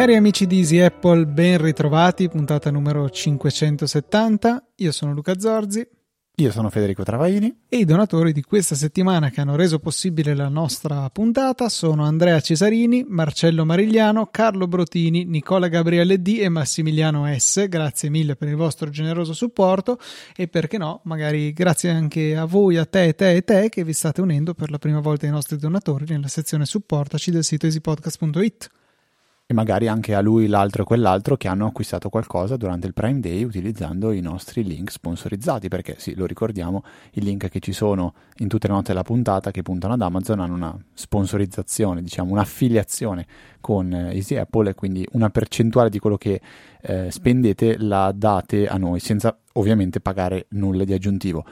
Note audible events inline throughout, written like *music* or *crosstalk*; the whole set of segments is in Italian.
Cari amici di Easy Apple, ben ritrovati, puntata numero 570. Io sono Luca Zorzi. Io sono Federico Travaini. E i donatori di questa settimana che hanno reso possibile la nostra puntata sono Andrea Cesarini, Marcello Marigliano, Carlo Brotini, Nicola Gabriele D e Massimiliano S. Grazie mille per il vostro generoso supporto e perché no, magari grazie anche a voi, a te, te e te che vi state unendo per la prima volta ai nostri donatori nella sezione supportaci del sito easypodcast.it e magari anche a lui, l'altro e quell'altro che hanno acquistato qualcosa durante il Prime Day utilizzando i nostri link sponsorizzati, perché sì, lo ricordiamo, i link che ci sono in tutte le note della puntata che puntano ad Amazon hanno una sponsorizzazione, diciamo un'affiliazione con eh, Easy Apple e quindi una percentuale di quello che eh, spendete la date a noi senza ovviamente pagare nulla di aggiuntivo.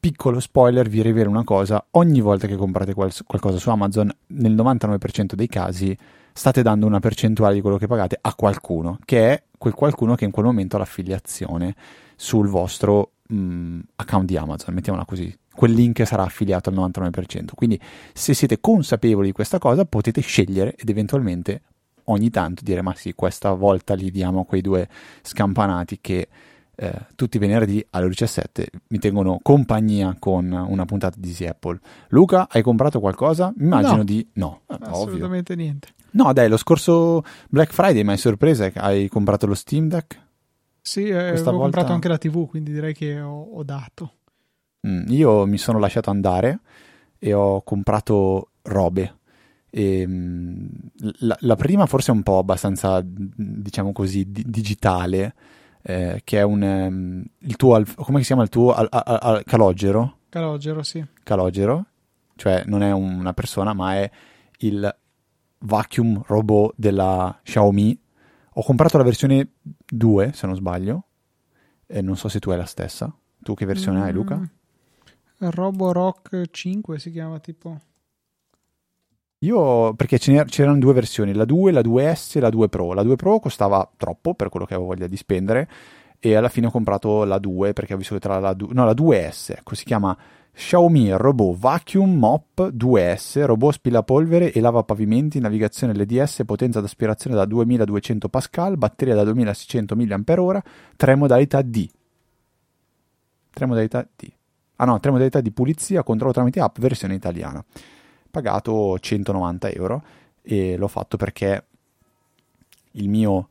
Piccolo spoiler, vi rivelo una cosa, ogni volta che comprate qual- qualcosa su Amazon, nel 99% dei casi state dando una percentuale di quello che pagate a qualcuno, che è quel qualcuno che in quel momento ha l'affiliazione sul vostro mh, mm, account di Amazon, mettiamola così. Quel link sarà affiliato al 99%. Quindi, se siete consapevoli di questa cosa, potete scegliere ed eventualmente ogni tanto dire: Ma sì, questa volta li diamo quei due scampanati che eh, tutti i venerdì alle 17 mi tengono compagnia con una puntata di Easy Apple. Luca, hai comprato qualcosa? Immagino no, di no. Assolutamente ovvio. niente. No, dai, lo scorso Black Friday mi hai sorpresa, hai comprato lo Steam Deck? Sì, eh, avevo volta... comprato anche la TV, quindi direi che ho, ho dato. Mm, io mi sono lasciato andare e ho comprato robe. E, mm, la, la, prima forse è un po' abbastanza, diciamo così, di, digitale, eh, che è un... Um, il tuo, come si chiama il tuo? Al, al, al, calogero? Calogero, sì. Calogero, cioè non è una persona, ma è il vacuum robot della Xiaomi. Ho comprato la versione 2, se non sbaglio, e non so se tu hai la stessa. Tu che versione mm. hai, Luca? Roborock 5 si chiama tipo. Io, perché c'erano due versioni, la 2, la 2S e la 2 Pro. La 2 Pro costava troppo per quello che avevo voglia di spendere e alla fine ho comprato la 2 perché ho visto che tra la 2, no, la 2S, ecco, si chiama Xiaomi Robot Vacuum Mop 2S, robot spilapolvere e lava pavimenti, navigazione LDS, potenza d'aspirazione da 2200 Pascal, batteria da 2600 mAh, tre modalità D. Tre modalità D. Ah no, tre modalità di pulizia, controllo tramite app, versione italiana. Pagato 190 euro e l'ho fatto perché il mio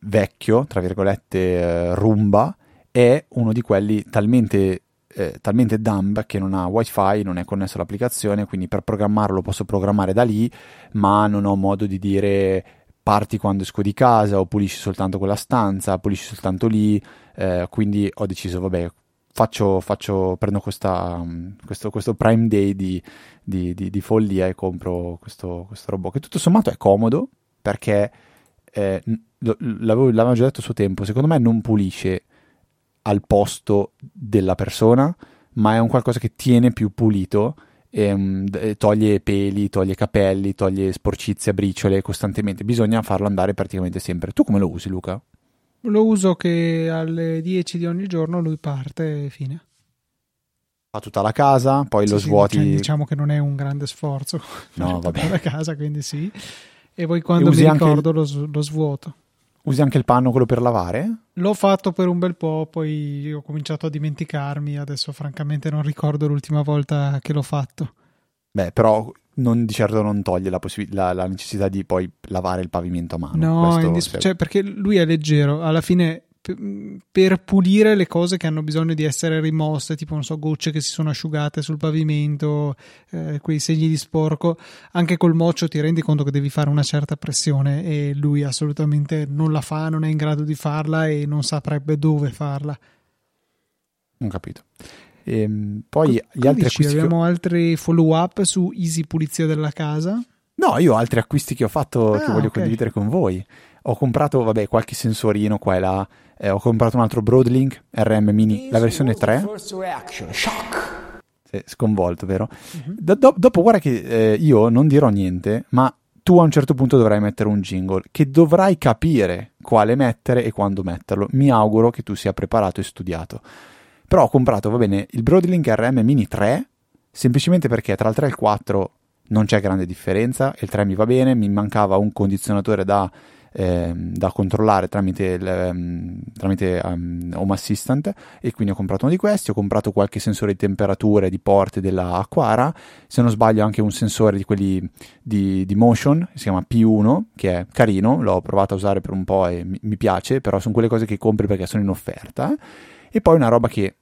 vecchio, tra virgolette, eh, Rumba è uno di quelli talmente eh, talmente dumb che non ha wifi, non è connesso all'applicazione, quindi per programmarlo posso programmare da lì, ma non ho modo di dire parti quando esco di casa o pulisci soltanto quella stanza, pulisci soltanto lì, eh, quindi ho deciso, vabbè, faccio, faccio prendo questa, questo, questo, Prime Day di, di, di, di follia e compro questo, questo, robot, che tutto sommato è comodo perché... Eh, l'avevo, l'avevo già detto a suo tempo, secondo me non pulisce al posto della persona, ma è un qualcosa che tiene più pulito e, um, toglie peli, toglie capelli, toglie sporcizie, briciole costantemente. Bisogna farlo andare praticamente sempre. Tu come lo usi, Luca? Lo uso che alle 10 di ogni giorno lui parte e fine. Fa tutta la casa, poi sì, lo sì, svuoti. Cioè, diciamo che non è un grande sforzo. *laughs* No, vabbè. la casa, quindi sì. E poi quando e mi ricordo anche... lo, lo svuoto. Usi anche il panno quello per lavare? L'ho fatto per un bel po', poi ho cominciato a dimenticarmi, adesso francamente non ricordo l'ultima volta che l'ho fatto. Beh, però non, di certo non toglie la, possib- la, la, necessità di poi lavare il pavimento a mano. No, indis- cioè, perché lui è leggero, alla fine per pulire le cose che hanno bisogno di essere rimosse, tipo non so, gocce che si sono asciugate sul pavimento, eh, quei segni di sporco, anche col moccio ti rendi conto che devi fare una certa pressione e lui assolutamente non la fa, non è in grado di farla e non saprebbe dove farla. Non capito. E, ehm, poi Co- gli altri dici, abbiamo che... altri follow up su Easy Pulizia della casa? No, io ho altri acquisti che ho fatto ah, che voglio okay. condividere con voi. Ho comprato, vabbè, qualche sensorino qua e là. Eh, ho comprato un altro Broadlink RM Mini, la versione 3. Sì, sconvolto, vero? Uh-huh. Do- dopo, guarda che eh, io non dirò niente, ma tu a un certo punto dovrai mettere un jingle che dovrai capire quale mettere e quando metterlo. Mi auguro che tu sia preparato e studiato. Però ho comprato, va bene, il Broadlink RM Mini 3 semplicemente perché tra il 3 e il 4 non c'è grande differenza, il 3 mi va bene, mi mancava un condizionatore da eh, da controllare tramite, il, um, tramite um, Home Assistant e quindi ho comprato uno di questi, ho comprato qualche sensore di temperatura e di porte della Aquara, se non sbaglio anche un sensore di quelli di, di motion, si chiama P1, che è carino, l'ho provato a usare per un po' e mi, mi piace, però sono quelle cose che compri perché sono in offerta, e poi una roba che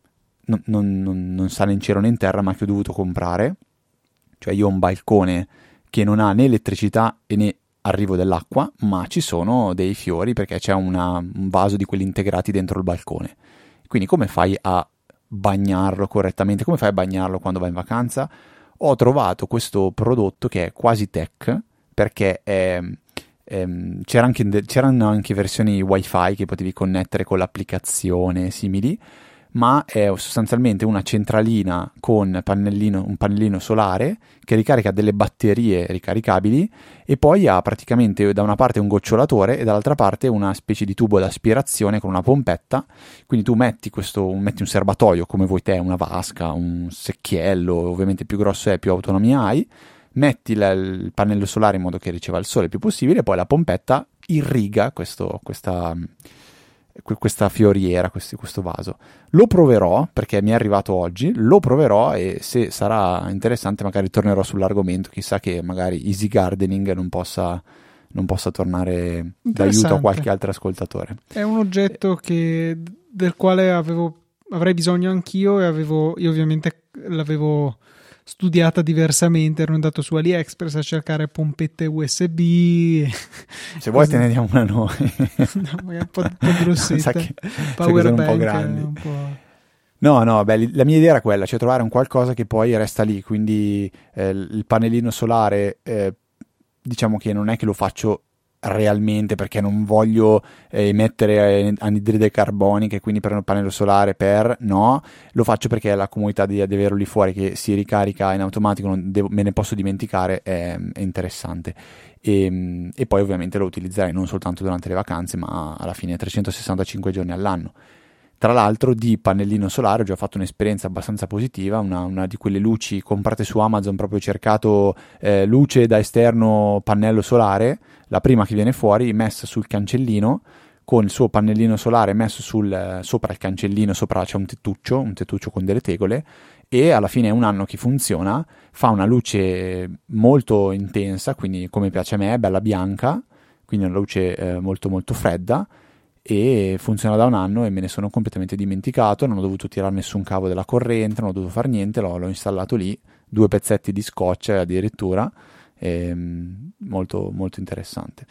non, non, non, non sale in cielo né in terra ma che ho dovuto comprare, cioè io ho un balcone che non ha né elettricità né arrivo dell'acqua, ma ci sono dei fiori perché c'è una, un vaso di quelli integrati dentro il balcone. Quindi come fai a bagnarlo correttamente? Come fai a bagnarlo quando vai in vacanza? Ho trovato questo prodotto che è quasi tech perché è, è, c'era anche, c'erano anche versioni wifi che potevi connettere con l'applicazione simili ma è sostanzialmente una centralina con pannellino, un pannellino solare che ricarica delle batterie ricaricabili e poi ha praticamente da una parte un gocciolatore e dall'altra parte una specie di tubo d'aspirazione con una pompetta. Quindi tu metti, questo, metti un serbatoio come vuoi te, una vasca, un secchiello, ovviamente più grosso è più autonomia hai, metti la, il pannello solare in modo che riceva il sole il più possibile e poi la pompetta irriga questo, questa questa fioriera, questo, questo, vaso. Lo proverò perché mi è arrivato oggi, lo proverò e se sarà interessante magari tornerò sull'argomento, chissà che magari easy gardening non possa, non possa tornare d'aiuto a qualche altro ascoltatore. È un oggetto che, del quale avevo, avrei bisogno anch'io e avevo, io ovviamente l'avevo studiata diversamente, ero andato su AliExpress a cercare pompette USB. *laughs* Se vuoi te ne diamo una noi. *laughs* no, un po', un po grossetta. *laughs* che, Power bank, un po' grandi. Un po'... No, no, beh, la mia idea era quella, cioè trovare un qualcosa che poi resta lì, quindi eh, il pannellino solare, eh, diciamo che non è che lo faccio realmente perché non voglio eh, emettere eh, anidride carbonica e quindi prendo il pannello solare per no, lo faccio perché la comodità di, di averlo lì fuori che si ricarica in automatico, devo, me ne posso dimenticare, è, è interessante. E, e, poi ovviamente lo utilizzerei non soltanto durante le vacanze, ma alla fine 365 giorni all'anno. Tra l'altro di pannellino solare ho già fatto un'esperienza abbastanza positiva, una, una di quelle luci comprate su Amazon, proprio cercato eh, luce da esterno pannello solare, la prima che viene fuori messa sul cancellino con il suo pannellino solare messo sul, sopra il cancellino, sopra c'è un tettuccio, un tettuccio con delle tegole e alla fine è un anno che funziona, fa una luce molto intensa, quindi come piace a me, bella bianca, quindi una luce eh, molto molto fredda e funziona da un anno e me ne sono completamente dimenticato, non ho dovuto tirare nessun cavo della corrente, non ho dovuto fare niente, l'ho, l'ho installato lì, due pezzetti di scotch addirittura, ehm, molto, molto interessante.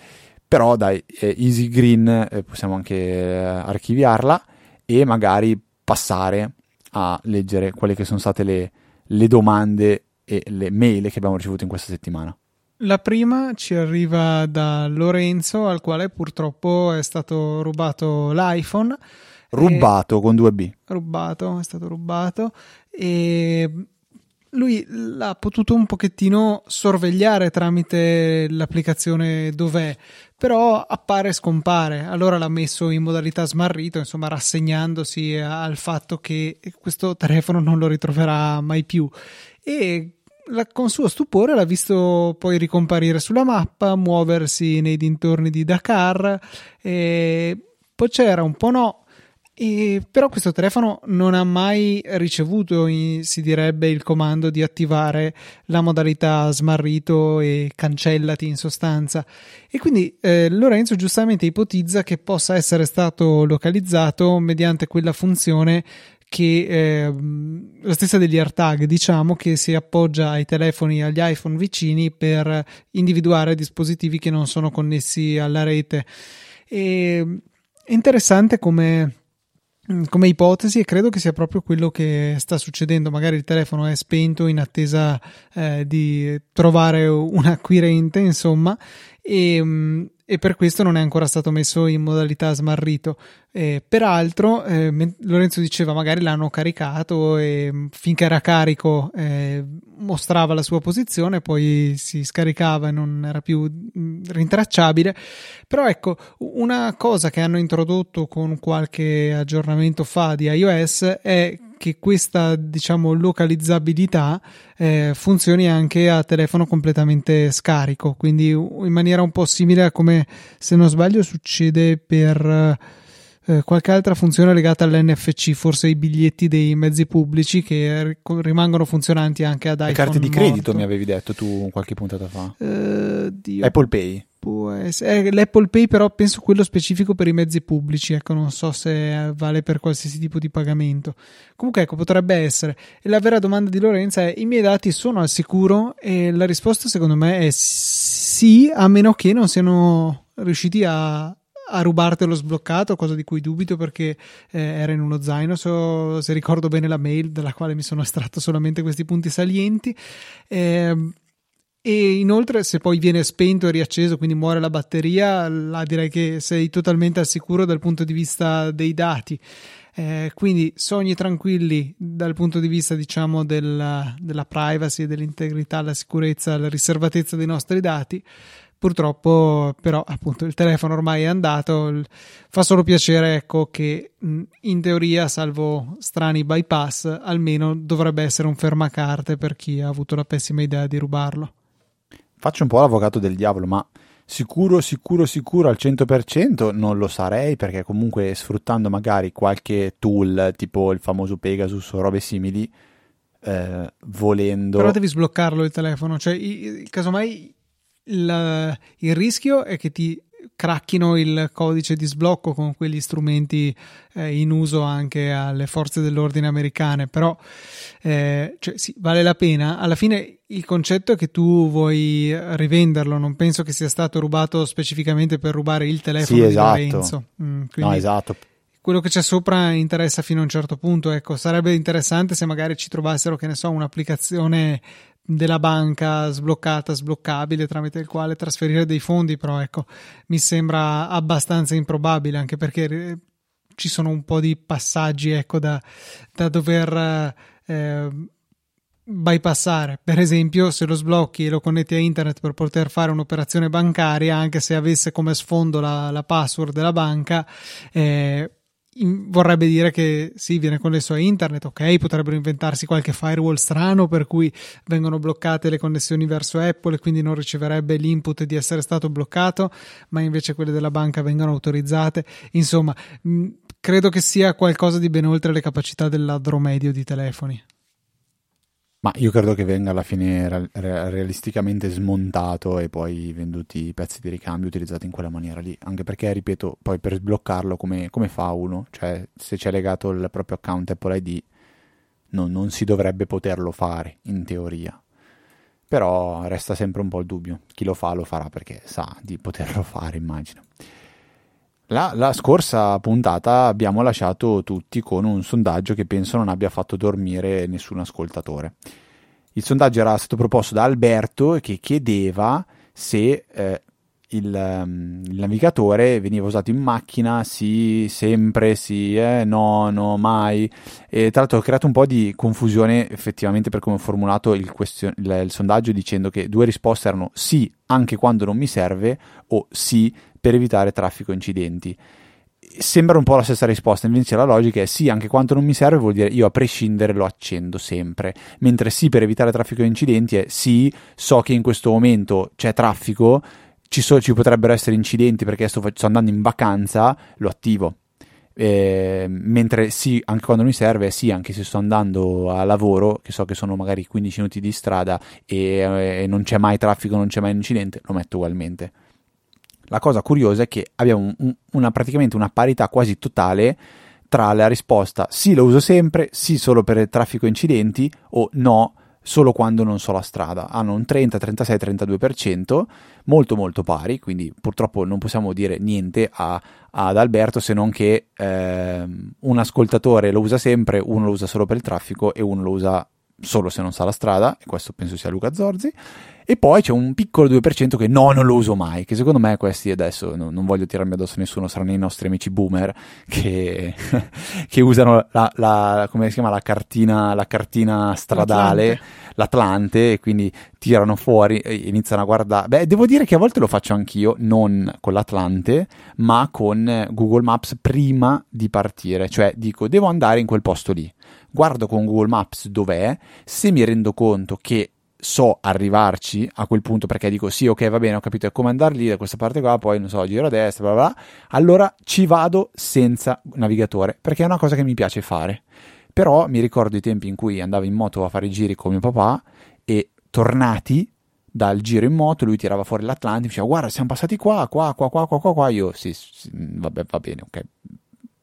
Però dai, eh, Easy Green eh, possiamo anche eh, archiviarla e magari passare a leggere quelle che sono state le, le domande e le mail che abbiamo ricevuto in questa settimana. La prima ci arriva da Lorenzo, al quale purtroppo è stato rubato l'iPhone. Rubato e... con 2B. Rubato, è stato rubato. E lui l'ha potuto un pochettino sorvegliare tramite l'applicazione Dov'è, però appare e scompare. Allora l'ha messo in modalità smarrito, insomma, rassegnandosi al fatto che questo telefono non lo ritroverà mai più. E la, con suo stupore l'ha visto poi ricomparire sulla mappa, muoversi nei dintorni di Dakar, e poi c'era un po' no. E, però questo telefono non ha mai ricevuto, si direbbe, il comando di attivare la modalità smarrito e cancellati in sostanza. E quindi eh, Lorenzo giustamente ipotizza che possa essere stato localizzato mediante quella funzione che eh, la stessa degli AirTag, diciamo, che si appoggia ai telefoni, agli iPhone vicini per individuare dispositivi che non sono connessi alla rete. E, è interessante come, come ipotesi e credo che sia proprio quello che sta succedendo. Magari il telefono è spento in attesa eh, di trovare un acquirente, insomma, e, e per questo non è ancora stato messo in modalità smarrito. Eh, peraltro, eh, Lorenzo diceva magari l'hanno caricato e mm, finché era carico eh, mostrava la sua posizione, poi si scaricava e non era più mm, rintracciabile. Però ecco, una cosa che hanno introdotto con qualche aggiornamento fa di iOS è che questa diciamo localizzabilità eh, funzioni anche a telefono completamente scarico quindi in maniera un po' simile a come se non sbaglio succede per eh, qualche altra funzione legata all'NFC, forse i biglietti dei mezzi pubblici che rimangono funzionanti anche ad iPhone. Le carte di morto. credito mi avevi detto tu qualche puntata fa. Uh, Apple Pay. Eh, L'Apple Pay, però, penso quello specifico per i mezzi pubblici. Ecco, non so se vale per qualsiasi tipo di pagamento. Comunque, ecco, potrebbe essere. E la vera domanda di Lorenza è: i miei dati sono al sicuro? E la risposta, secondo me, è sì, a meno che non siano riusciti a a rubartelo sbloccato, cosa di cui dubito perché eh, era in uno zaino, so, se ricordo bene la mail dalla quale mi sono estratto solamente questi punti salienti. Eh, e inoltre se poi viene spento e riacceso, quindi muore la batteria, là direi che sei totalmente al sicuro dal punto di vista dei dati. Eh, quindi sogni tranquilli dal punto di vista diciamo della, della privacy, dell'integrità, la sicurezza, la riservatezza dei nostri dati. Purtroppo, però, appunto, il telefono ormai è andato. Fa solo piacere, ecco, che in teoria, salvo strani bypass, almeno dovrebbe essere un fermacarte per chi ha avuto la pessima idea di rubarlo. Faccio un po' l'avvocato del diavolo, ma sicuro, sicuro, sicuro al 100% non lo sarei perché comunque sfruttando magari qualche tool tipo il famoso Pegasus o robe simili, eh, volendo... Però devi sbloccarlo il telefono, cioè casomai il, il rischio è che ti cracchino il codice di sblocco con quegli strumenti eh, in uso anche alle forze dell'ordine americane, però eh, cioè, sì, vale la pena. Alla fine il concetto è che tu vuoi rivenderlo, non penso che sia stato rubato specificamente per rubare il telefono sì, esatto. di Lorenzo. Mm, no, esatto. Quello che c'è sopra interessa fino a un certo punto, ecco, sarebbe interessante se magari ci trovassero, che ne so, un'applicazione della banca sbloccata, sbloccabile, tramite il quale trasferire dei fondi, però ecco, mi sembra abbastanza improbabile, anche perché eh, ci sono un po' di passaggi, ecco, da, da dover eh, bypassare. Per esempio, se lo sblocchi e lo connetti a internet per poter fare un'operazione bancaria, anche se avesse come sfondo la, la password della banca, eh, vorrebbe dire che sì, viene connesso a internet, ok, potrebbero inventarsi qualche firewall strano per cui vengono bloccate le connessioni verso Apple e quindi non riceverebbe l'input di essere stato bloccato, ma invece quelle della banca vengono autorizzate. Insomma, mh, credo che sia qualcosa di ben oltre le capacità del ladro medio di telefoni. Ma io credo che venga alla fine re- realisticamente smontato e poi venduti i pezzi di ricambio utilizzati in quella maniera lì. Anche perché, ripeto, poi per sbloccarlo come, come fa uno? Cioè, se c'è legato il proprio account Apple ID, no, non si dovrebbe poterlo fare, in teoria. Però resta sempre un po' il dubbio. Chi lo fa lo farà perché sa di poterlo *laughs* fare, immagino. La, la, scorsa puntata abbiamo lasciato tutti con un sondaggio che penso non abbia fatto dormire nessun ascoltatore. Il sondaggio era stato proposto da Alberto che chiedeva se eh, il, um, il, navigatore veniva usato in macchina, sì, sempre, sì, eh, no, no, mai. E tra l'altro ho creato un po' di confusione effettivamente per come ho formulato il, question- il, il sondaggio dicendo che due risposte erano sì anche quando non mi serve o sì per evitare traffico incidenti. Sembra un po' la stessa risposta, invece la logica è sì, anche quando non mi serve vuol dire io a prescindere lo accendo sempre, mentre sì per evitare traffico incidenti è sì, so che in questo momento c'è traffico, ci, so, ci potrebbero essere incidenti perché sto, sto andando in vacanza, lo attivo. Eh, mentre sì, anche quando mi serve, sì, anche se sto andando a lavoro, che so che sono magari 15 minuti di strada e, e non c'è mai traffico, non c'è mai incidente, lo metto ugualmente. La cosa curiosa è che abbiamo un, una, praticamente una parità quasi totale tra la risposta sì lo uso sempre, sì solo per traffico incidenti o no solo quando non so la strada. Hanno un 30, 36, 32%, molto molto pari, quindi purtroppo non possiamo dire niente a, ad Alberto se non che eh, un ascoltatore lo usa sempre, uno lo usa solo per il traffico e uno lo usa solo se non sa la strada, e questo penso sia Luca Zorzi E poi c'è un piccolo 2% che no, non lo uso mai, che secondo me questi adesso no, non voglio tirarmi addosso a nessuno, saranno i nostri amici boomer che, *laughs* che usano la, la, come si chiama, la cartina, la cartina stradale, l'Atlante. l'Atlante, e quindi tirano fuori e iniziano a guardare. Beh, devo dire che a volte lo faccio anch'io, non con l'Atlante, ma con Google Maps prima di partire, cioè dico devo andare in quel posto lì. Guardo con Google Maps dov'è, se mi rendo conto che so arrivarci a quel punto perché dico sì, ok, va bene, ho capito, come andare lì da questa parte qua, poi non so, giro a destra, bla bla, allora ci vado senza navigatore perché è una cosa che mi piace fare. Però mi ricordo i tempi in cui andavo in moto a fare i giri con mio papà e tornati dal giro in moto, lui tirava fuori l'Atlantico, diceva guarda siamo passati qua, qua, qua, qua, qua, qua, qua, io sì, sì vabbè, va bene, ok,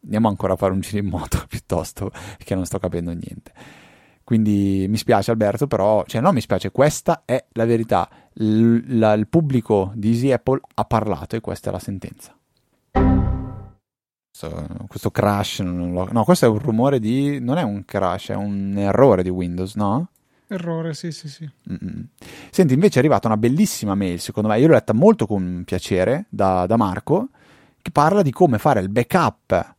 andiamo ancora a fare un giro in moto *laughs* piuttosto perché non sto capendo niente. Quindi mi spiace Alberto, però, cioè no mi spiace, questa è la verità. L- la, il pubblico di Easy Apple ha parlato e questa è la sentenza. Questo, questo crash, lo, no, questo è un rumore di... non è un crash, è un errore di Windows, no? Errore, sì, sì, sì. Mm-mm. Senti, invece è arrivata una bellissima mail, secondo me, io l'ho letta molto con piacere da, da Marco, che parla di come fare il backup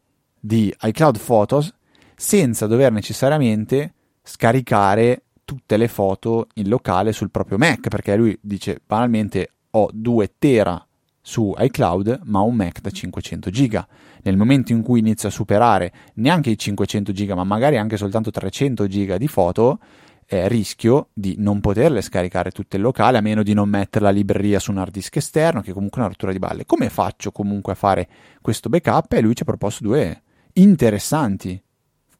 di iCloud Photos senza dover necessariamente scaricare tutte le foto in locale sul proprio Mac, perché lui dice banalmente ho 2 tera su iCloud, ma un Mac da 500 giga. Nel momento in cui inizio a superare neanche i 500 giga, ma magari anche soltanto 300 giga di foto, eh, rischio di non poterle scaricare tutte in locale, a meno di non mettere la libreria su un hard disk esterno, che è comunque una rottura di balle. Come faccio comunque a fare questo backup? E lui ci ha proposto due interessanti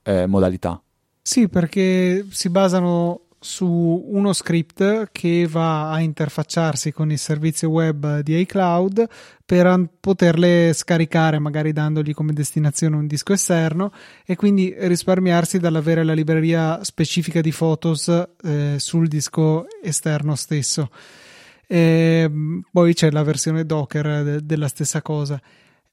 eh, modalità. Sì, perché si basano su uno script che va a interfacciarsi con il servizio web di iCloud per poterle scaricare, magari dandogli come destinazione un disco esterno e quindi risparmiarsi dall'avere la libreria specifica di Photos eh, sul disco esterno stesso. E poi c'è la versione Docker de- della stessa cosa.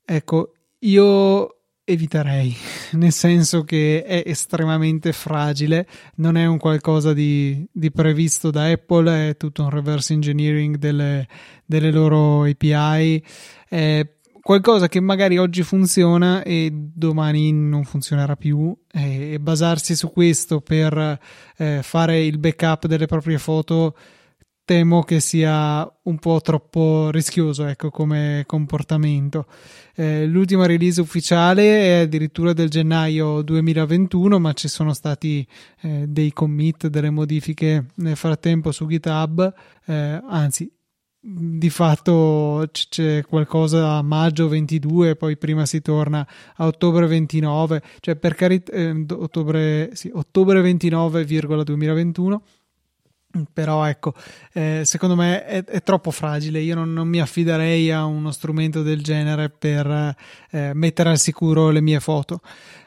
Ecco, io eviterei, nel senso che è estremamente fragile, non è un qualcosa di, di previsto da Apple, è tutto un reverse engineering delle, delle loro API, è qualcosa che magari oggi funziona e domani non funzionerà più e, basarsi su questo per eh, fare il backup delle proprie foto temo che sia un po' troppo rischioso ecco, come comportamento. Eh, l'ultima release ufficiale è addirittura del gennaio 2021, ma ci sono stati eh, dei commit, delle modifiche nel frattempo su GitHub, eh, anzi di fatto c'è qualcosa a maggio 22 poi prima si torna a ottobre 29 cioè per carità eh, ottobre, sì, ottobre 29,2021 però ecco, eh, secondo me è, è, troppo fragile. Io non, non, mi affiderei a uno strumento del genere per eh, mettere al sicuro le mie foto.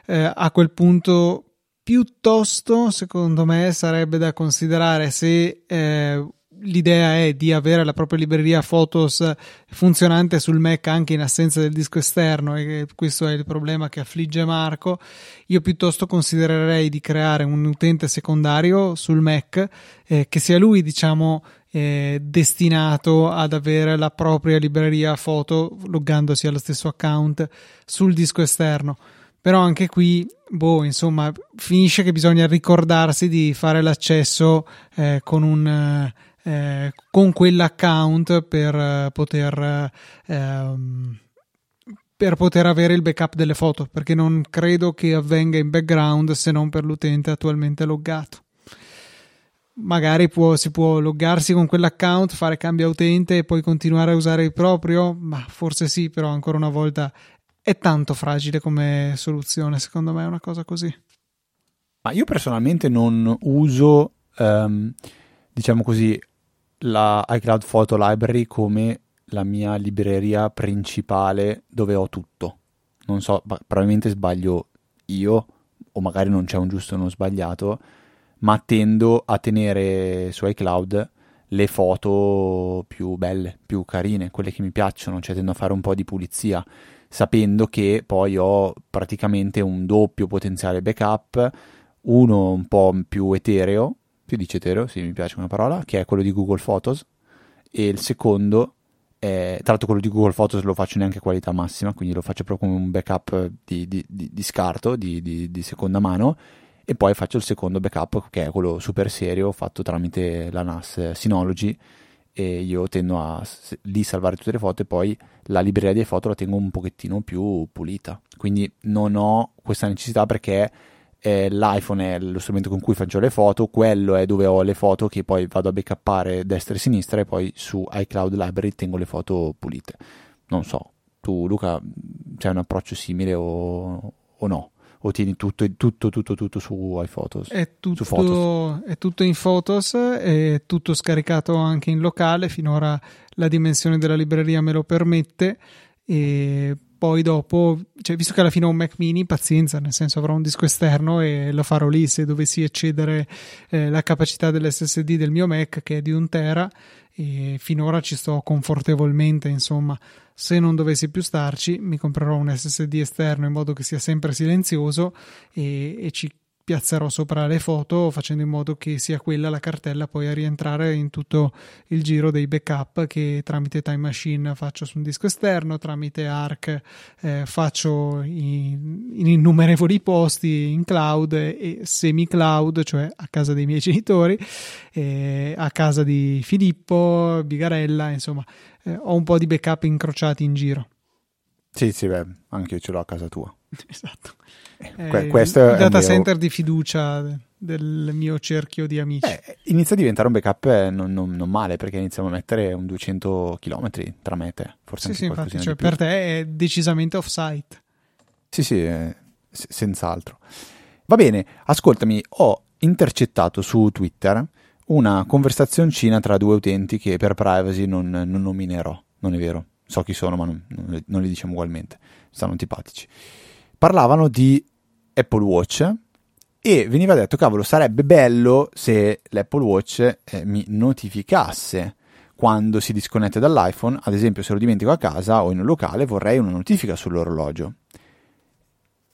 Eh, a quel punto, piuttosto, secondo me, sarebbe da considerare se eh, l'idea è di avere la propria libreria Photos funzionante sul Mac anche in assenza del disco esterno e questo è il problema che affligge Marco, io piuttosto considererei di creare un utente secondario sul Mac eh, che sia lui, diciamo, eh, destinato ad avere la propria libreria foto loggandosi allo stesso account sul disco esterno. Però anche qui, boh, insomma, finisce che bisogna ricordarsi di fare l'accesso eh, con un eh, con quell'account per eh, poter ehm, per poter avere il backup delle foto perché non credo che avvenga in background se non per l'utente attualmente loggato. Magari può, si può loggarsi con quell'account fare cambio utente e poi continuare a usare il proprio ma forse sì però ancora una volta è tanto fragile come soluzione secondo me è una cosa così. Ma io personalmente non uso um, diciamo così la iCloud Photo Library come la mia libreria principale dove ho tutto. Non so, probabilmente sbaglio io, o magari non c'è un giusto o uno sbagliato, ma tendo a tenere su iCloud le foto più belle, più carine, quelle che mi piacciono, cioè tendo a fare un po' di pulizia, sapendo che poi ho praticamente un doppio potenziale backup, uno un po' più etereo, più dice etereo, sì mi piace come parola, che è quello di Google Photos, e il secondo è, tra l'altro quello di Google Photos lo faccio neanche a qualità massima, quindi lo faccio proprio come un backup di, di, di, di scarto, di, seconda mano, e poi faccio il secondo backup che è quello super serio fatto tramite la NAS Synology. E io tendo a lì salvare tutte le foto e poi la libreria delle foto la tengo un pochettino più pulita. Quindi non ho questa necessità perché eh, l'iPhone è lo strumento con cui faccio le foto, quello è dove ho le foto che poi vado a backuppare destra e sinistra e poi su iCloud Library tengo le foto pulite. Non so, tu Luca c'hai un approccio simile o, o no? o tieni tutto, tutto, tutto, tutto su iPhotos? È tutto, è tutto in Photos, è tutto scaricato anche in locale, finora la dimensione della libreria me lo permette e poi dopo, cioè, visto che alla fine ho un Mac mini, pazienza, nel senso avrò un disco esterno e lo farò lì. Se dovessi eccedere eh, la capacità dell'SSD del mio Mac che è di un tera e finora ci sto confortevolmente, insomma. Se non dovessi più starci, mi comprerò un SSD esterno in modo che sia sempre silenzioso e, e ci piazzerò sopra le foto facendo in modo che sia quella la cartella poi a rientrare in tutto il giro dei backup che tramite Time Machine faccio su un disco esterno, tramite Arc eh, faccio in, in, innumerevoli posti in cloud e semi cloud, cioè a casa dei miei genitori, eh, a casa di Filippo, Bigarella, insomma eh, ho un po' di backup incrociati in giro. Sì, sì, beh, anche io ce l'ho a casa tua. *laughs* Esatto. Eh, que- questo il data mio... center di fiducia del mio cerchio di amici. Eh, inizia a diventare un backup eh, non, non, non, male perché iniziamo a mettere un 200 km tra me e te. Forse sì, sì, infatti, cioè, per te è decisamente off-site. Sì, sì, eh, s- senz'altro. Va bene, ascoltami, ho intercettato su Twitter una conversazioncina tra due utenti che per privacy non, non nominerò. Non è vero, so chi sono, ma non, non li diciamo ugualmente. Stanno antipatici parlavano di Apple Watch e veniva detto, cavolo, sarebbe bello se l'Apple Watch eh, mi notificasse quando si disconnette dall'iPhone, ad esempio se lo dimentico a casa o in un locale vorrei una notifica sull'orologio.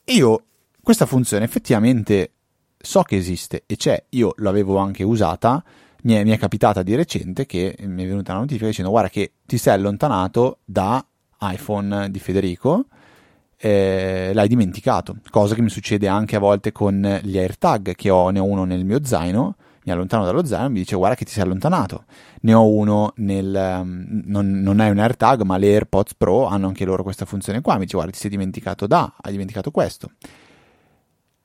Io questa funzione effettivamente so che esiste e c'è, io l'avevo anche usata, mi è, mi è capitata di recente che mi è venuta una notifica dicendo guarda che ti sei allontanato da iPhone di Federico eh, l'hai dimenticato, cosa che mi succede anche a volte con gli AirTag che ho, ne ho uno nel mio zaino, mi allontano dallo zaino e mi dice guarda che ti sei allontanato. Ne ho uno nel, um, non, non, è un AirTag ma le AirPods Pro hanno anche loro questa funzione qua, mi dice guarda ti sei dimenticato da, hai dimenticato questo.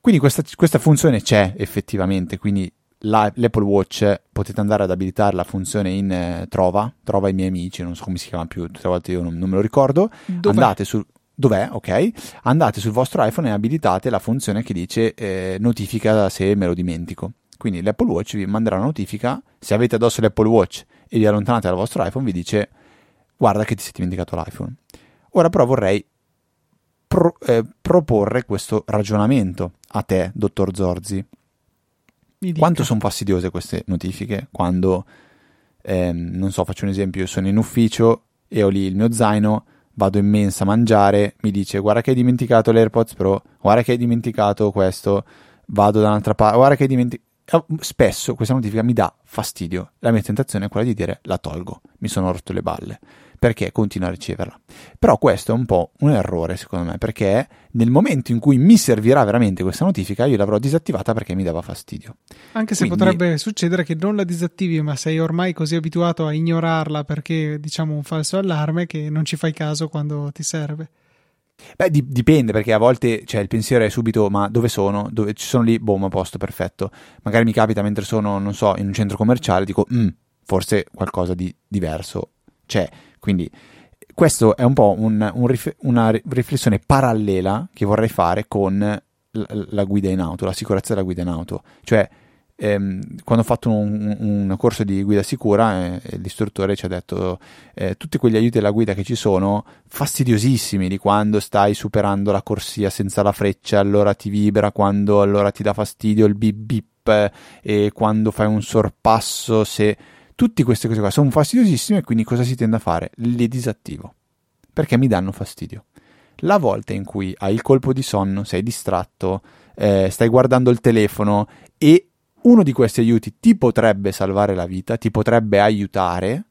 Quindi questa, questa funzione c'è effettivamente, quindi la, l'Apple Watch potete andare ad abilitare la funzione in eh, Trova, Trova i miei amici, non so come si chiama più, tutte le volte io non, non me lo ricordo. Dov'è? Andate su Dov'è? Ok. Andate sul vostro iPhone e abilitate la funzione che dice eh, notifica se me lo dimentico. Quindi l'Apple Watch vi manderà una notifica. Se avete addosso l'Apple Watch e vi allontanate dal vostro iPhone, vi dice guarda che ti sei dimenticato l'iPhone. Ora però vorrei pro, eh, proporre questo ragionamento a te, dottor Zorzi. Quanto sono fastidiose queste notifiche quando, ehm, non so, faccio un esempio, io sono in ufficio e ho lì il mio zaino vado in mensa a mangiare, mi dice guarda che hai dimenticato l'AirPods Pro, guarda che hai dimenticato questo, vado da un'altra parte, guarda che hai dimenticato... Spesso questa notifica mi dà fastidio. La mia tentazione è quella di dire la tolgo, mi sono rotto le balle perché continuo a riceverla. Però questo è un po' un errore secondo me, perché nel momento in cui mi servirà veramente questa notifica, io l'avrò disattivata perché mi dava fastidio. Anche se Quindi... potrebbe succedere che non la disattivi, ma sei ormai così abituato a ignorarla perché diciamo un falso allarme che non ci fai caso quando ti serve. Beh, di- dipende perché a volte cioè, il pensiero è subito: ma dove sono? Dove ci sono lì? Boh, ma posto perfetto. Magari mi capita mentre sono, non so, in un centro commerciale, dico, mm, forse qualcosa di diverso c'è. Quindi questo è un po' un, un rif- una riflessione parallela che vorrei fare con la, la, guida in auto, la sicurezza della guida in auto. Cioè, ehm, quando ho fatto un, un, corso di guida sicura, eh, l'istruttore ci ha detto eh, tutti quegli aiuti alla guida che ci sono, fastidiosissimi, di quando stai superando la corsia senza la freccia, allora ti vibra, quando allora ti dà fastidio il bip bip, eh, e quando fai un sorpasso, se Tutte queste cose qua sono fastidiosissime, quindi cosa si tende a fare? Le disattivo. Perché mi danno fastidio. La volta in cui hai il colpo di sonno, sei distratto, eh, stai guardando il telefono e uno di questi aiuti ti potrebbe salvare la vita, ti potrebbe aiutare,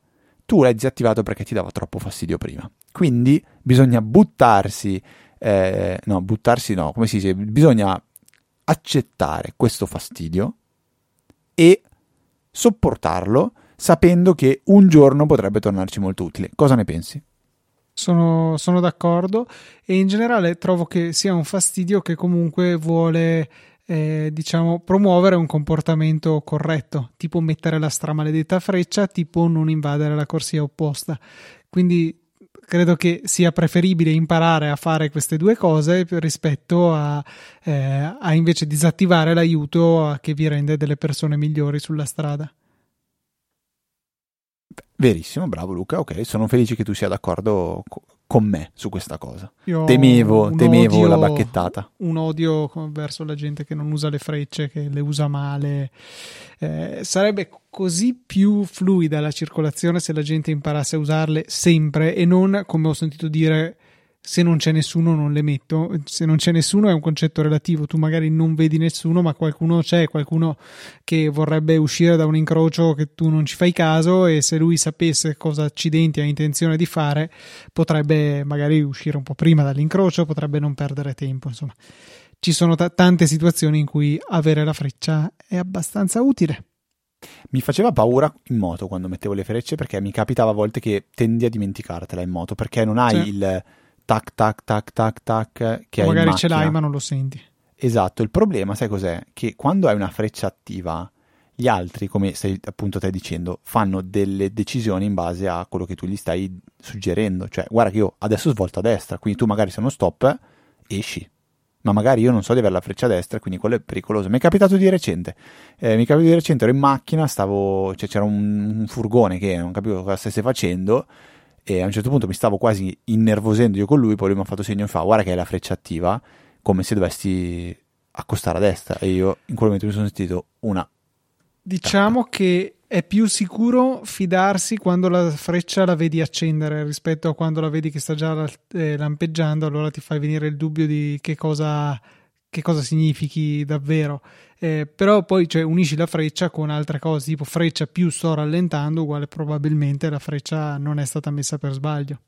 tu l'hai disattivato perché ti dava troppo fastidio prima. Quindi bisogna buttarsi, eh, no, buttarsi no, come si dice? Bisogna accettare questo fastidio e sopportarlo sapendo che un giorno potrebbe tornarci molto utile. Cosa ne pensi? Sono, sono d'accordo e in generale trovo che sia un fastidio che comunque vuole eh, diciamo, promuovere un comportamento corretto, tipo mettere la stramaledetta freccia, tipo non invadere la corsia opposta. Quindi credo che sia preferibile imparare a fare queste due cose rispetto a, eh, a invece disattivare l'aiuto che vi rende delle persone migliori sulla strada. Verissimo, bravo Luca, ok, sono felice che tu sia d'accordo con me su questa cosa. Io temevo, temevo odio, la bacchettata. Un odio verso la gente che non usa le frecce, che le usa male. Eh, sarebbe così più fluida la circolazione se la gente imparasse a usarle sempre e non, come ho sentito dire, se non c'è nessuno non le metto. Se non c'è nessuno è un concetto relativo, tu magari non vedi nessuno, ma qualcuno c'è, qualcuno che vorrebbe uscire da un incrocio che tu non ci fai caso e se lui sapesse cosa accidenti ha intenzione di fare, potrebbe magari uscire un po' prima dall'incrocio, potrebbe non perdere tempo, insomma. Ci sono t- tante situazioni in cui avere la freccia è abbastanza utile. Mi faceva paura in moto quando mettevo le frecce perché mi capitava a volte che tendi a dimenticartela in moto perché non hai sì. il tac tac tac tac tac che o magari ce l'hai ma non lo senti. Esatto, il problema sai cos'è? Che quando hai una freccia attiva gli altri, come stai appunto stai dicendo, fanno delle decisioni in base a quello che tu gli stai suggerendo. Cioè, guarda che io adesso svolto a destra, quindi tu magari se uno stop esci. Ma magari io non so di avere la freccia a destra, quindi quello è pericoloso. Mi è capitato di recente. Eh, mi è capitato di recente, ero in macchina, stavo, cioè, c'era un, un furgone che non capivo cosa stesse facendo e a un certo punto mi stavo quasi innervosendo io con lui, poi lui mi ha fatto segno e fa guarda che è la freccia attiva, come se dovessi accostare a destra. E io in quel momento mi sono sentito una... Diciamo che è più sicuro fidarsi quando la freccia la vedi accendere rispetto a quando la vedi che sta già eh, lampeggiando, allora ti fai venire il dubbio di che cosa, che cosa significhi davvero eh, però poi cioè, unisci la freccia con altre cose, tipo freccia più sto rallentando, uguale probabilmente la freccia non è stata messa per sbaglio.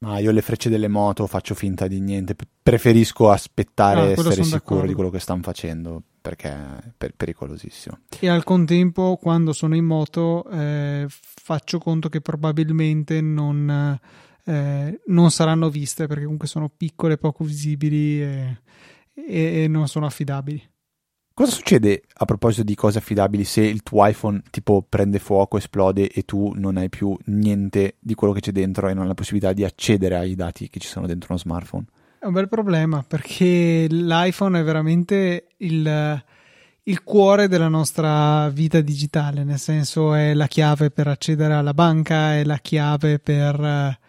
Ma io le frecce delle moto faccio finta di niente, preferisco aspettare e ah, essere sicuro d'accordo. di quello che stanno facendo perché è pericolosissimo. E al contempo, quando sono in moto, eh, faccio conto che probabilmente non, eh, non, saranno viste perché comunque sono piccole, poco visibili e, e, e non sono affidabili. Cosa succede a proposito di cose affidabili se il tuo iPhone tipo prende fuoco, esplode e tu non hai più niente di quello che c'è dentro e non hai la possibilità di accedere ai dati che ci sono dentro uno smartphone? È un bel problema perché l'iPhone è veramente il, il cuore della nostra vita digitale, nel senso è la chiave per accedere alla banca, è la chiave per boh,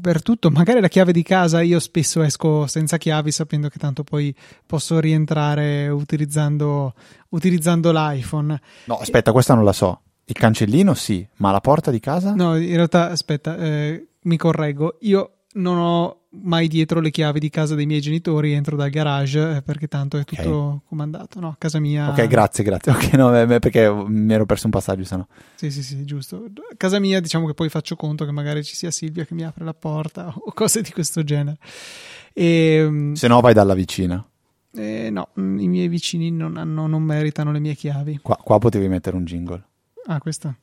per tutto. Magari la chiave di casa io spesso esco senza chiavi sapendo che tanto poi posso rientrare utilizzando, utilizzando l'iPhone. No, aspetta, questa non la so. Il cancellino sì, ma la porta di casa? No, in realtà, aspetta, eh, mi correggo. Io non ho mai dietro le chiavi di casa dei miei genitori, entro dal garage eh, perché tanto è tutto okay. comandato, no? Casa mia. Ok, grazie, grazie. Ok, no, perché mi ero perso un passaggio, se no. Sì, sì, sì, giusto. Casa mia, diciamo che poi faccio conto che magari ci sia Silvia che mi apre la porta *laughs* o cose di questo genere. E, ehm, se no, vai dalla vicina. Eh, no, mm, i miei vicini non, hanno, non meritano le mie chiavi. Qua, qua potevi mettere un jingle. Ah, questa.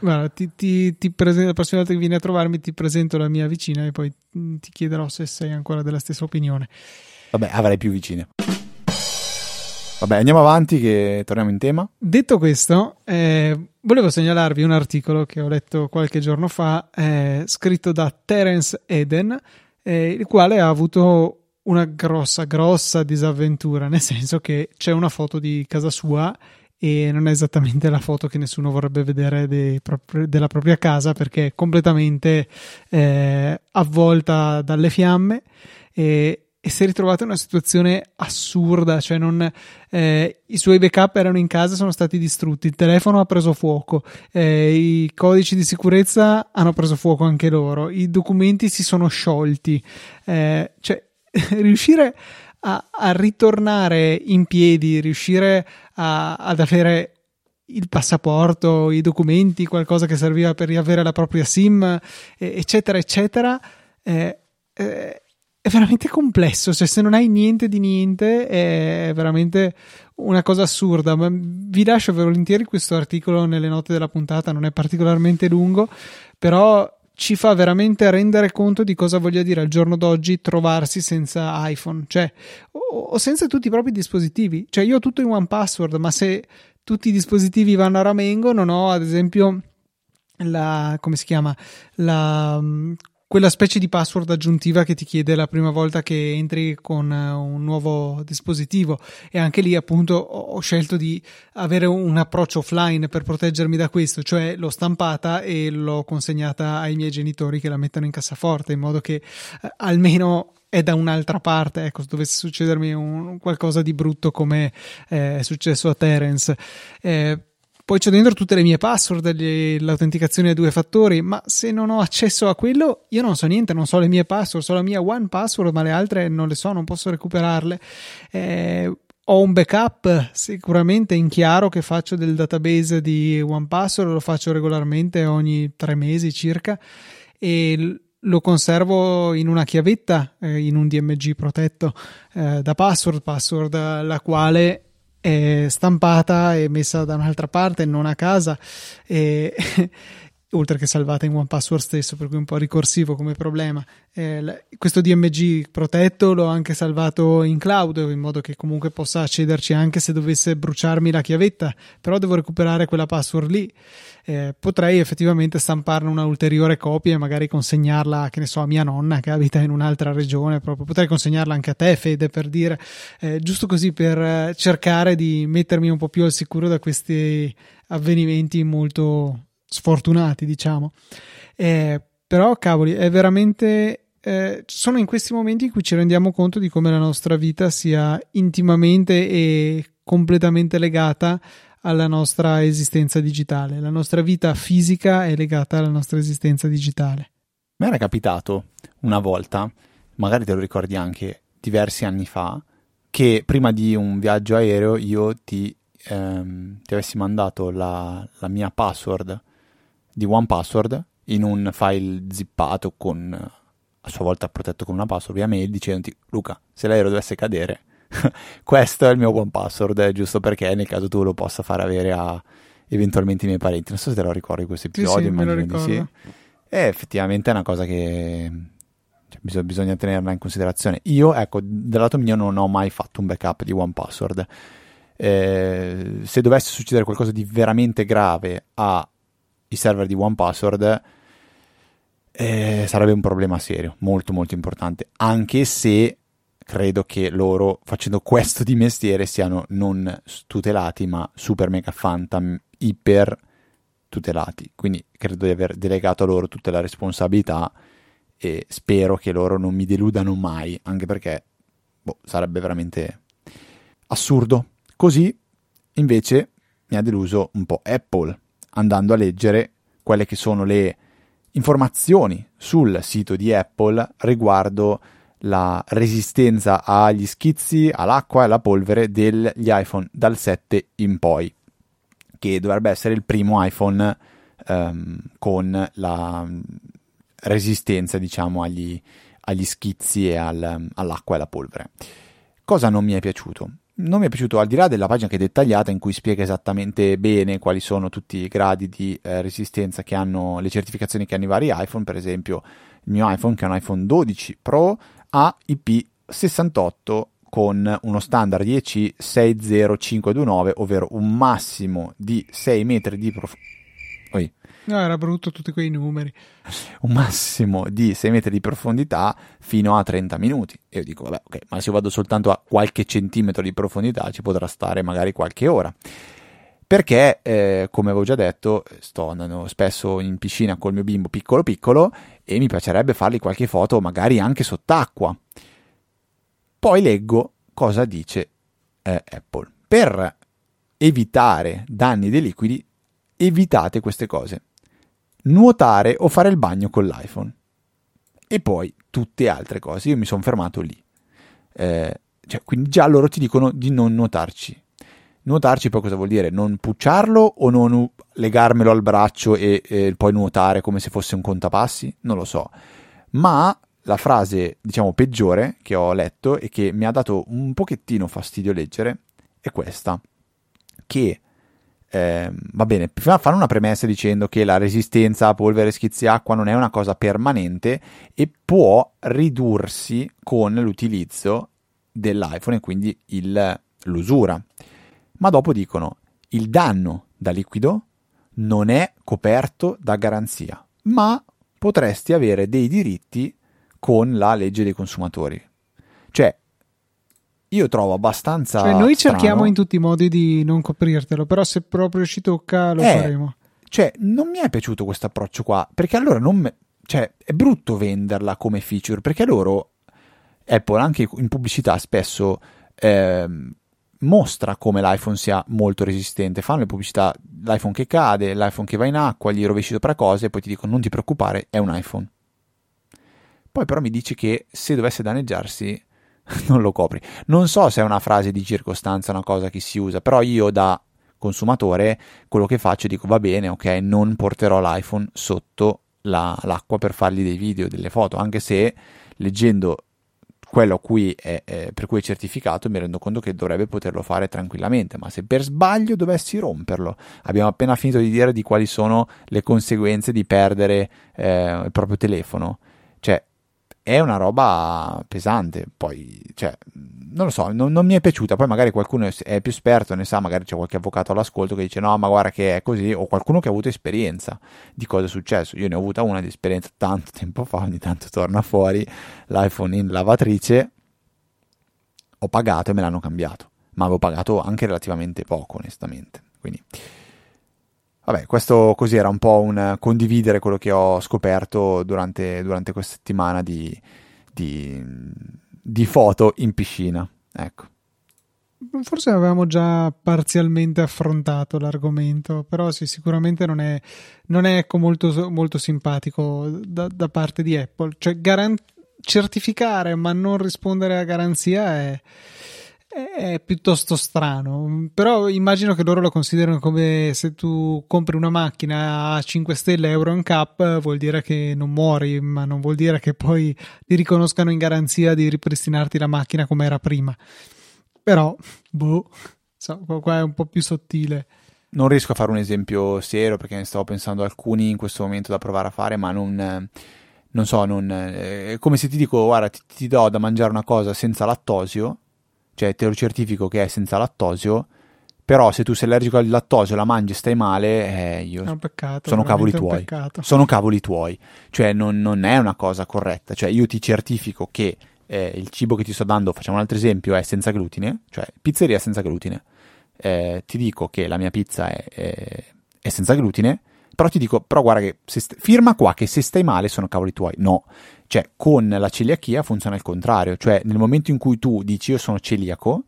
Guarda, ti, ti, ti presento, la prossima volta che vieni a trovarmi ti presento la mia vicina e poi mm, ti chiederò se sei ancora della stessa opinione. Vabbè, avrai più vicine. Vabbè, andiamo avanti che torniamo in tema. Detto questo, eh, volevo segnalarvi un articolo che ho letto qualche giorno fa, eh, scritto da Terence Eden, eh, il quale ha avuto una grossa, grossa disavventura, nel senso che c'è una foto di casa sua e non è esattamente la foto che nessuno vorrebbe vedere de, propri, della propria casa perché è completamente eh, avvolta dalle fiamme e, e, si è ritrovata in una situazione assurda, cioè non, eh, i suoi backup erano in casa, sono stati distrutti, il telefono ha preso fuoco, eh, i codici di sicurezza hanno preso fuoco anche loro, i documenti si sono sciolti, eh, cioè *laughs* riuscire a, a, ritornare in piedi, riuscire a, ad avere il passaporto, i documenti, qualcosa che serviva per riavere la propria SIM, eccetera, eccetera. Eh, eh, è veramente complesso, cioè se non hai niente di niente è veramente una cosa assurda, ma vi lascio volentieri questo articolo nelle note della puntata, non è particolarmente lungo, però ci fa veramente rendere conto di cosa voglia dire al giorno d'oggi trovarsi senza iPhone, cioè o, senza tutti i propri dispositivi. Cioè io ho tutto in one password, ma se tutti i dispositivi vanno a ramengo, non ho ad esempio la come si chiama la quella specie di password aggiuntiva che ti chiede la prima volta che entri con eh, un nuovo dispositivo e anche lì appunto ho scelto di avere un approccio offline per proteggermi da questo, cioè l'ho stampata e l'ho consegnata ai miei genitori che la mettono in cassaforte in modo che eh, almeno è da un'altra parte, ecco, se dovesse succedermi un, qualcosa di brutto come eh, è successo a Terence. Eh, poi c'ho dentro tutte le mie password, l'autenticazione a due fattori, ma se non ho accesso a quello, io non so niente, non so le mie password, so la mia one password, ma le altre non le so, non posso recuperarle. Eh, ho un backup sicuramente in chiaro che faccio del database di OnePassword, lo faccio regolarmente ogni tre mesi circa e lo conservo in una chiavetta, eh, in un DMG protetto eh, da password, password la quale stampata e messa da un'altra parte, non a casa, e, *laughs* oltre che salvata in OnePassword stesso, per cui un po' ricorsivo come problema. Eh, questo DMG protetto l'ho anche salvato in cloud, in modo che comunque possa accederci anche se dovesse bruciarmi la chiavetta, però devo recuperare quella password lì eh, potrei effettivamente stamparne una ulteriore copia e magari consegnarla, che ne so, a mia nonna che abita in un'altra regione, proprio. potrei consegnarla anche a te, Fede, per dire, eh, giusto così per eh, cercare di mettermi un po' più al sicuro da questi avvenimenti molto sfortunati, diciamo. Eh, però, cavoli, è veramente eh, sono in questi momenti in cui ci rendiamo conto di come la nostra vita sia intimamente e completamente legata alla nostra esistenza digitale. La nostra vita fisica è legata alla nostra esistenza digitale. Mi era capitato una volta, magari te lo ricordi anche diversi anni fa, che prima di un viaggio aereo io ti, ehm, ti avessi mandato la, la mia password di OnePassword in un file zippato con a sua volta protetto con una password via mail dicendoti Luca se l'aereo dovesse cadere *laughs* questo è il mio buon password, giusto perché nel caso tu lo possa far avere a eventualmente i miei parenti. Non so se te lo ricordi questo episodio, sì, sì, immagino di sì. E effettivamente è una cosa che cioè, bisogna, bisogna, tenerla in considerazione. Io, ecco, dal lato mio non ho mai fatto un backup di One Password. Eh, se dovesse succedere qualcosa di veramente grave ai server di One Password, eh, sarebbe un problema serio, molto molto importante. Anche se credo che loro facendo questo di mestiere siano non tutelati ma super mega phantom iper tutelati quindi credo di aver delegato a loro tutta la responsabilità e spero che loro non mi deludano mai anche perché boh, sarebbe veramente assurdo così invece mi ha deluso un po' Apple andando a leggere quelle che sono le informazioni sul sito di Apple riguardo la resistenza agli schizzi, all'acqua e alla polvere degli iPhone dal 7 in poi, che dovrebbe essere il primo iPhone um, con la resistenza, diciamo, agli, agli schizzi e al, all'acqua e alla polvere. Cosa non mi è piaciuto? Non mi è piaciuto, al di là della pagina che è dettagliata, in cui spiega esattamente bene quali sono tutti i gradi di eh, resistenza che hanno le certificazioni che hanno i vari iPhone, per esempio il mio iPhone che è un iPhone 12 Pro ha IP68 con uno standard IEC 60529, ovvero un massimo di 6 metri di profondità. No, era brutto tutti quei numeri. Un massimo di 6 metri di profondità fino a 30 minuti. E io dico, vabbè, ok, ma se io vado soltanto a qualche centimetro di profondità ci potrà stare magari qualche ora. Perché, eh, come avevo già detto, sto andando spesso in piscina col mio bimbo piccolo piccolo e mi piacerebbe fargli qualche foto magari anche sott'acqua. Poi leggo cosa dice eh, Apple. Per evitare danni dei liquidi, evitate queste cose. Nuotare o fare il bagno con l'iPhone. E poi tutte altre cose. Io mi sono fermato lì. Eh, cioè, quindi già loro ti dicono di non nuotarci. Nuotarci poi cosa vuol dire? Non pucciarlo o non legarmelo al braccio e, e poi nuotare come se fosse un contapassi? Non lo so. Ma la frase, diciamo, peggiore che ho letto e che mi ha dato un pochettino fastidio leggere è questa. Che eh, va bene, prima fare una premessa dicendo che la resistenza a polvere schizziacqua non è una cosa permanente e può ridursi con l'utilizzo dell'iPhone e quindi il, l'usura. Ma dopo dicono il danno da liquido non è coperto da garanzia, ma potresti avere dei diritti con la legge dei consumatori. Cioè, io trovo abbastanza. Cioè, noi strano. cerchiamo in tutti i modi di non coprirtelo, però se proprio ci tocca lo Eh, faremo. Cioè, non mi è piaciuto questo approccio qua, perché allora non me- cioè, è brutto venderla come feature, perché loro, Apple, anche in pubblicità, spesso ehm, mostra come l'iPhone sia molto resistente. Fanno le pubblicità, l'iPhone che cade, l'iPhone che va in acqua, gli rovesci sopra cose, e poi ti dicono non ti preoccupare, è un iPhone. Poi però mi dici che se dovesse danneggiarsi *laughs* non lo copri. Non so se è una frase di circostanza, una cosa che si usa, però io da consumatore quello che faccio dico va bene, ok, non porterò l'iPhone sotto la- l'acqua per fargli dei video, delle foto, anche se leggendo quello cui è- è- per cui è certificato mi rendo conto che dovrebbe poterlo fare tranquillamente, ma se per sbaglio dovessi romperlo, abbiamo appena finito di dire di quali sono le conseguenze di perdere eh, il proprio telefono, è una roba pesante, poi, cioè, non lo so, non, non mi è piaciuta, poi magari qualcuno è- più esperto, ne sa, magari c'è qualche avvocato all'ascolto che dice no, ma guarda che è così, o qualcuno che ha avuto esperienza di cosa è successo, io ne ho avuta una di esperienza tanto *laughs* tempo fa, ogni tanto torna fuori l'iPhone in lavatrice, ho pagato e me l'hanno cambiato, ma avevo pagato anche relativamente poco, onestamente, quindi... Vabbè, questo così era un po' un condividere quello che ho scoperto durante, durante questa settimana di, di, di foto in piscina. Ecco. Forse avevamo già parzialmente affrontato l'argomento, però sì, sicuramente non è, non è ecco, molto, molto simpatico da, da parte di Apple. Cioè, garan- certificare ma non rispondere a garanzia è, è piuttosto strano. Però immagino che loro lo considerano come se tu compri una macchina a 5 stelle Euro NCAP, vuol dire che non muori, ma non vuol dire che poi ti riconoscano in garanzia di ripristinarti la macchina come era prima. Però, boh, so, qua è un po' più sottile. Non riesco a fare un esempio serio perché ne stavo pensando alcuni in questo momento da provare a fare, ma non, non so, non, eh, è come se ti dico, guarda, ti, ti do da mangiare una cosa senza lattosio, cioè te lo certifico che è senza lattosio, però se tu sei allergico al lattosio, la mangi e stai male, eh, io peccato. sono cavoli tuoi. Sono cavoli tuoi. Cioè, non, non è una cosa corretta. Cioè, io ti certifico che eh, il cibo che ti sto dando, facciamo un altro esempio, è senza glutine, cioè pizzeria senza glutine. Eh, ti dico che la mia pizza è, è- è senza glutine, però ti dico, però guarda che se st- firma qua che se stai male sono cavoli tuoi. No, cioè con la celiachia funziona il contrario, cioè nel momento in cui tu dici io sono celiaco,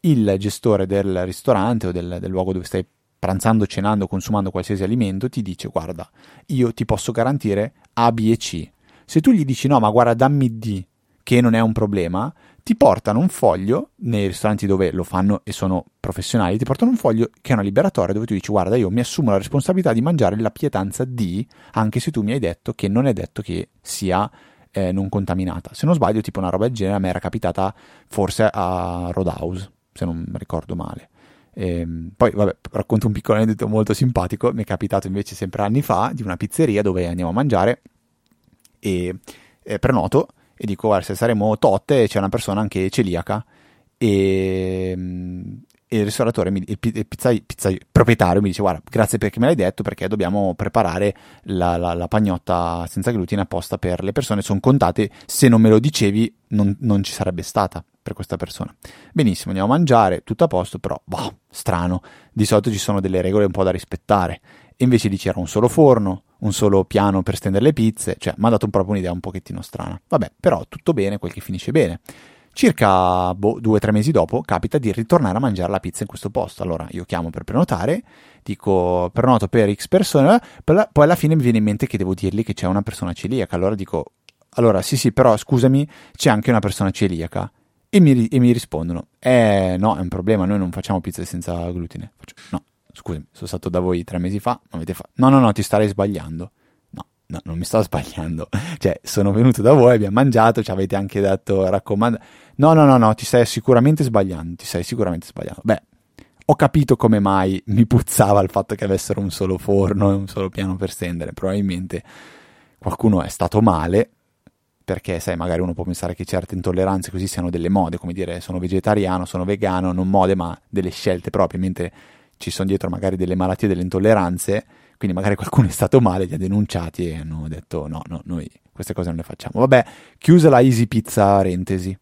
il gestore del ristorante o del, del luogo dove stai pranzando, cenando, consumando qualsiasi alimento ti dice guarda, io ti posso garantire A, B e C. Se tu gli dici no, ma guarda, dammi D, che non è un problema, ti portano un foglio nei ristoranti dove lo fanno e sono professionali, ti portano un foglio che è una liberatoria dove tu dici guarda, io mi assumo la responsabilità di mangiare la pietanza D, anche se tu mi hai detto che non è detto che sia eh, non contaminata. Se non sbaglio, tipo una roba del genere a me era capitata forse a Roadhouse, se non ricordo male. Ehm, poi, vabbè, racconto un piccolo aneddoto molto simpatico. Mi è capitato invece sempre anni fa di una pizzeria dove andiamo a mangiare e eh, prenoto e dico, guarda, se saremo totte c'è una persona anche celiaca e, e il ristoratore, mi, il, pi- il pizzai- pizzai- proprietario mi dice, guarda, grazie perché me l'hai detto perché dobbiamo preparare la, la- la pagnotta senza glutine apposta per le persone, sono contate, se non me lo dicevi non, non ci sarebbe stata per questa persona. Benissimo, andiamo a mangiare, tutto a posto, però, boh, strano, di solito ci sono delle regole un po' da rispettare. E invece lì c'era un solo forno, un solo piano per stendere le pizze, cioè mi ha dato proprio un'idea un pochettino strana. Vabbè, però tutto bene, quel che finisce bene. Circa boh, due o tre mesi dopo capita di ritornare a mangiare la pizza in questo posto. Allora io chiamo per prenotare, dico prenoto per X persone, poi alla fine mi viene in mente che devo dirgli che c'è una persona celiaca. Allora dico, allora sì sì, però scusami, c'è anche una persona celiaca. E mi, e mi, rispondono, eh no, è un problema, noi non facciamo pizze senza glutine. Faccio, no, scusami, sono stato da voi tre mesi fa, non avete fatto... No, no, no, ti starei sbagliando. No, no, non mi sto sbagliando. *laughs* Cioè, sono venuto da voi, abbiamo mangiato, ci avete anche detto, raccomando... No, no, no, no, ti stai sicuramente sbagliando, ti stai sicuramente sbagliando. Beh, ho capito come mai mi puzzava il fatto che avessero un solo forno e un solo piano per stendere. Probabilmente qualcuno è stato male, perché sai, magari uno può pensare che certe intolleranze così siano delle mode, come dire sono vegetariano, sono vegano, non mode, ma delle scelte proprie, mentre ci sono dietro magari delle malattie, delle intolleranze, quindi magari qualcuno è stato male, li ha denunciati e hanno detto no, no, noi queste cose non le facciamo. Vabbè, chiusa la Easy Pizza Rentesi.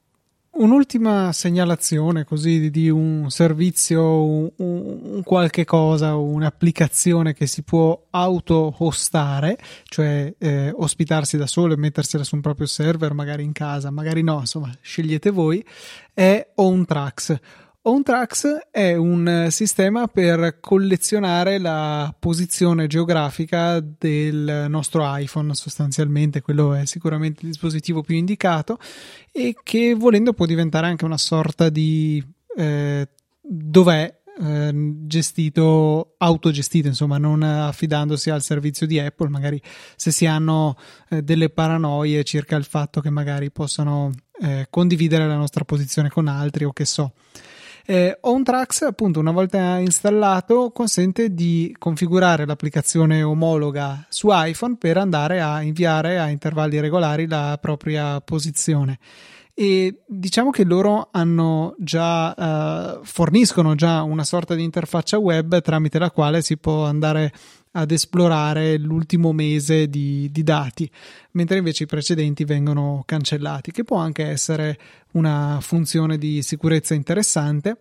Un'ultima segnalazione così di un servizio, un, un, qualche cosa, un'applicazione che si può auto-hostare, cioè eh, ospitarsi da solo e mettersela su un proprio server, magari in casa, magari no, insomma, scegliete voi, è OwnTrax. OwnTrax è un sistema per collezionare la posizione geografica del nostro iPhone, sostanzialmente quello è sicuramente il dispositivo più indicato e che volendo può diventare anche una sorta di eh, dov'è eh, gestito, autogestito, insomma, non affidandosi al servizio di Apple, magari se si hanno eh, delle paranoie circa il fatto che magari possano eh, condividere la nostra posizione con altri o che so. Eh, OnTrax, appunto, una volta installato, consente di configurare l'applicazione omologa su iPhone per andare a inviare a intervalli regolari la propria posizione. E diciamo che loro hanno già eh, forniscono già una sorta di interfaccia web tramite la quale si può andare ad esplorare l'ultimo mese di, di, dati, mentre invece i precedenti vengono cancellati, che può anche essere una funzione di sicurezza interessante.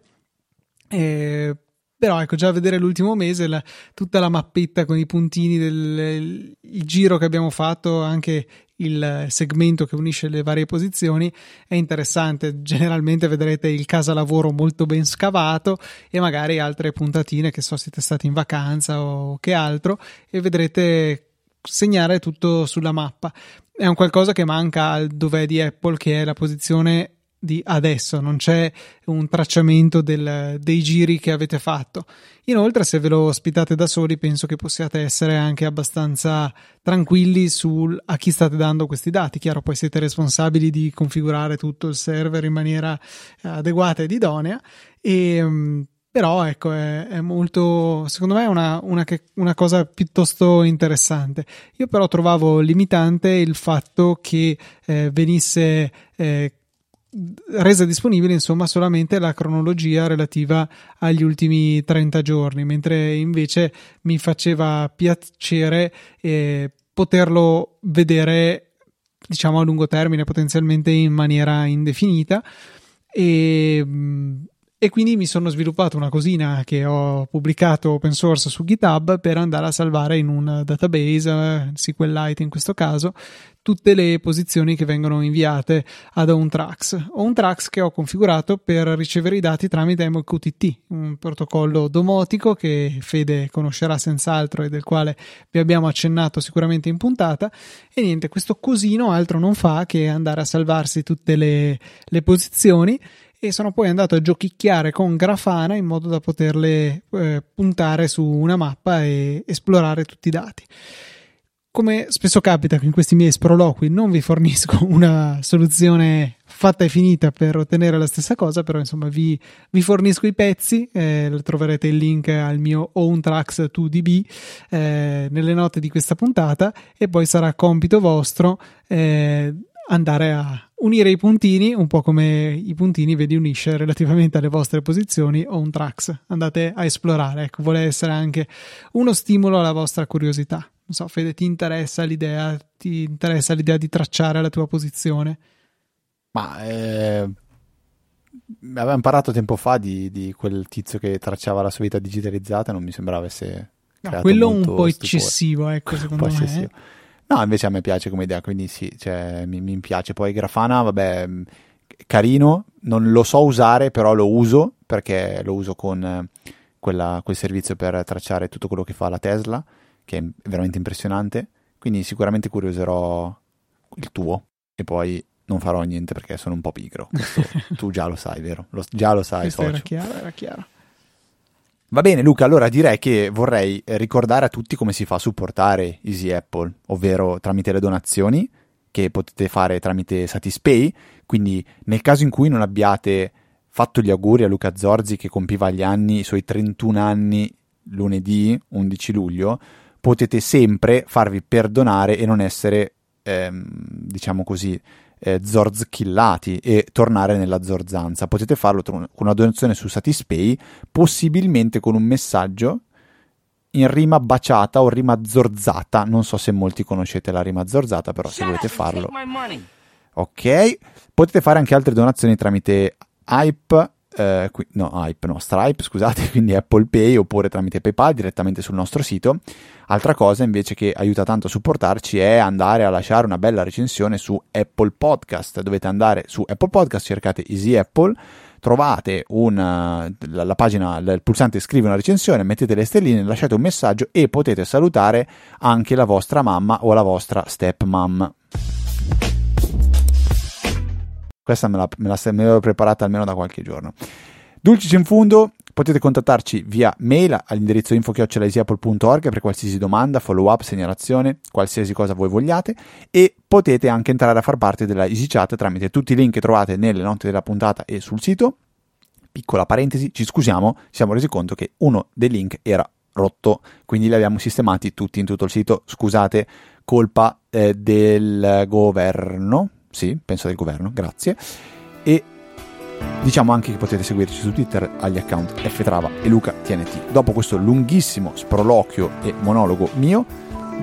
Eh, però ecco, già vedere l'ultimo mese, la, tutta la mappetta con i puntini del giro che abbiamo fatto, anche il segmento che unisce le varie posizioni è interessante. Generalmente vedrete il casa lavoro molto ben scavato e magari altre puntatine che so siete stati in vacanza o che altro e vedrete segnare tutto sulla mappa. È un qualcosa che manca al dov'è di Apple che è la posizione di adesso, non c'è un tracciamento del, dei giri che avete fatto. Inoltre, se ve lo ospitate da soli, penso che possiate essere anche abbastanza tranquilli su a chi state dando questi dati. Chiaro, poi siete responsabili di configurare tutto il server in maniera adeguata ed idonea. E, mm, però ecco è, è, molto secondo me è una, una, una, cosa piuttosto interessante io però trovavo limitante il fatto che eh, venisse eh, resa disponibile insomma solamente la cronologia relativa agli ultimi 30 giorni mentre invece mi faceva piacere eh, poterlo vedere diciamo a lungo termine potenzialmente in maniera indefinita. E e quindi mi sono sviluppato una cosina che ho pubblicato open source su GitHub per andare a salvare in un database, SQLite in questo caso, tutte le posizioni che vengono inviate ad OwnTrax. OwnTrax che ho configurato per ricevere i dati tramite MQTT, un protocollo domotico che Fede conoscerà senz'altro e del quale vi abbiamo accennato sicuramente in puntata. E niente, questo cosino altro non fa che andare a salvarsi tutte le, le posizioni e sono poi andato a giochicchiare con Grafana in modo da poterle eh, puntare su una mappa e esplorare tutti i dati. Come spesso capita in questi miei sproloqui, non vi fornisco *laughs* una soluzione fatta e finita per ottenere la stessa cosa, però insomma vi, vi fornisco i pezzi, eh, troverete il link al mio Own Tracks 2DB eh, nelle note di questa puntata e poi sarà compito vostro eh, andare a unire i puntini, un po' come i puntini vedi unisce relativamente alle vostre posizioni o un tracks. Andate a esplorare, ecco, vuole essere anche uno stimolo alla vostra curiosità. Non so, Fede, ti interessa l'idea, ti interessa l'idea di tracciare la tua posizione? Ma eh, avevamo parlato tempo fa di, di, quel tizio che tracciava la sua vita digitalizzata, non mi sembrava avesse No, quello un po' eccessivo, ecco, *laughs* secondo me. Eccessivo. No, invece a me piace come idea, quindi sì, cioè, mi, mi, piace. Poi Grafana, vabbè, mm, carino, non lo so usare, però lo uso perché lo uso con eh, quella, quel servizio per tracciare tutto quello che fa la Tesla, che è veramente impressionante. Quindi sicuramente curioserò il tuo e poi non farò niente perché sono un po' pigro. Questo *laughs* tu già lo sai, vero? Lo, già lo sai, Questo socio. era chiaro, era chiaro. Va bene Luca, allora direi che vorrei ricordare a tutti come si fa a supportare Easy Apple, ovvero tramite le donazioni che potete fare tramite Satispay, quindi nel caso in cui non abbiate fatto gli auguri a Luca Zorzi che compiva gli anni, i suoi 31 anni lunedì 11 luglio, potete sempre farvi perdonare e non essere, ehm, diciamo così, eh, zorzkillati e tornare nella zorzanza. Potete farlo con una donazione su Satispay, possibilmente con un messaggio in rima baciata o rima zorzata. Non so se molti conoscete la rima zorzata, però se volete farlo. Ok, potete fare anche altre donazioni tramite Hype, eh, qui, no, Hype, no, Stripe, scusate, *laughs* quindi Apple Pay oppure tramite PayPal direttamente sul nostro sito. Altra cosa invece che aiuta tanto a supportarci è andare a lasciare una bella recensione su Apple Podcast. Dovete andare su Apple Podcast, cercate Easy Apple, trovate una, la, la, pagina, il pulsante scrive una recensione, mettete le stelline, lasciate un messaggio e potete salutare anche la vostra mamma o la vostra stepmom. Questa me la, me la, me l'ero preparata almeno da qualche giorno. Dulcis in fundo, potete contattarci via mail all'indirizzo info.easyapple.org per qualsiasi domanda, follow up, segnalazione, qualsiasi cosa voi vogliate e potete anche entrare a far parte della EasyChat tramite tutti i link che trovate nelle note della puntata e sul sito. Piccola parentesi, ci scusiamo, ci siamo resi conto che uno dei link era rotto, quindi li abbiamo sistemati tutti in tutto il sito. Scusate, colpa eh, del governo, sì, penso del governo, grazie. E diciamo anche che potete seguirci su Twitter agli account ftrava e Luca TNT. Dopo questo lunghissimo sproloquio e monologo mio,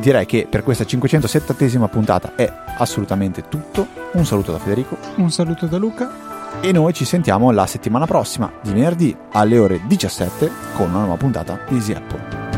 direi che per questa 507esima puntata è assolutamente tutto. Un saluto da Federico. Un saluto da Luca. E noi ci sentiamo la settimana prossima, di venerdì alle ore 17, con una nuova puntata di Easy Apple.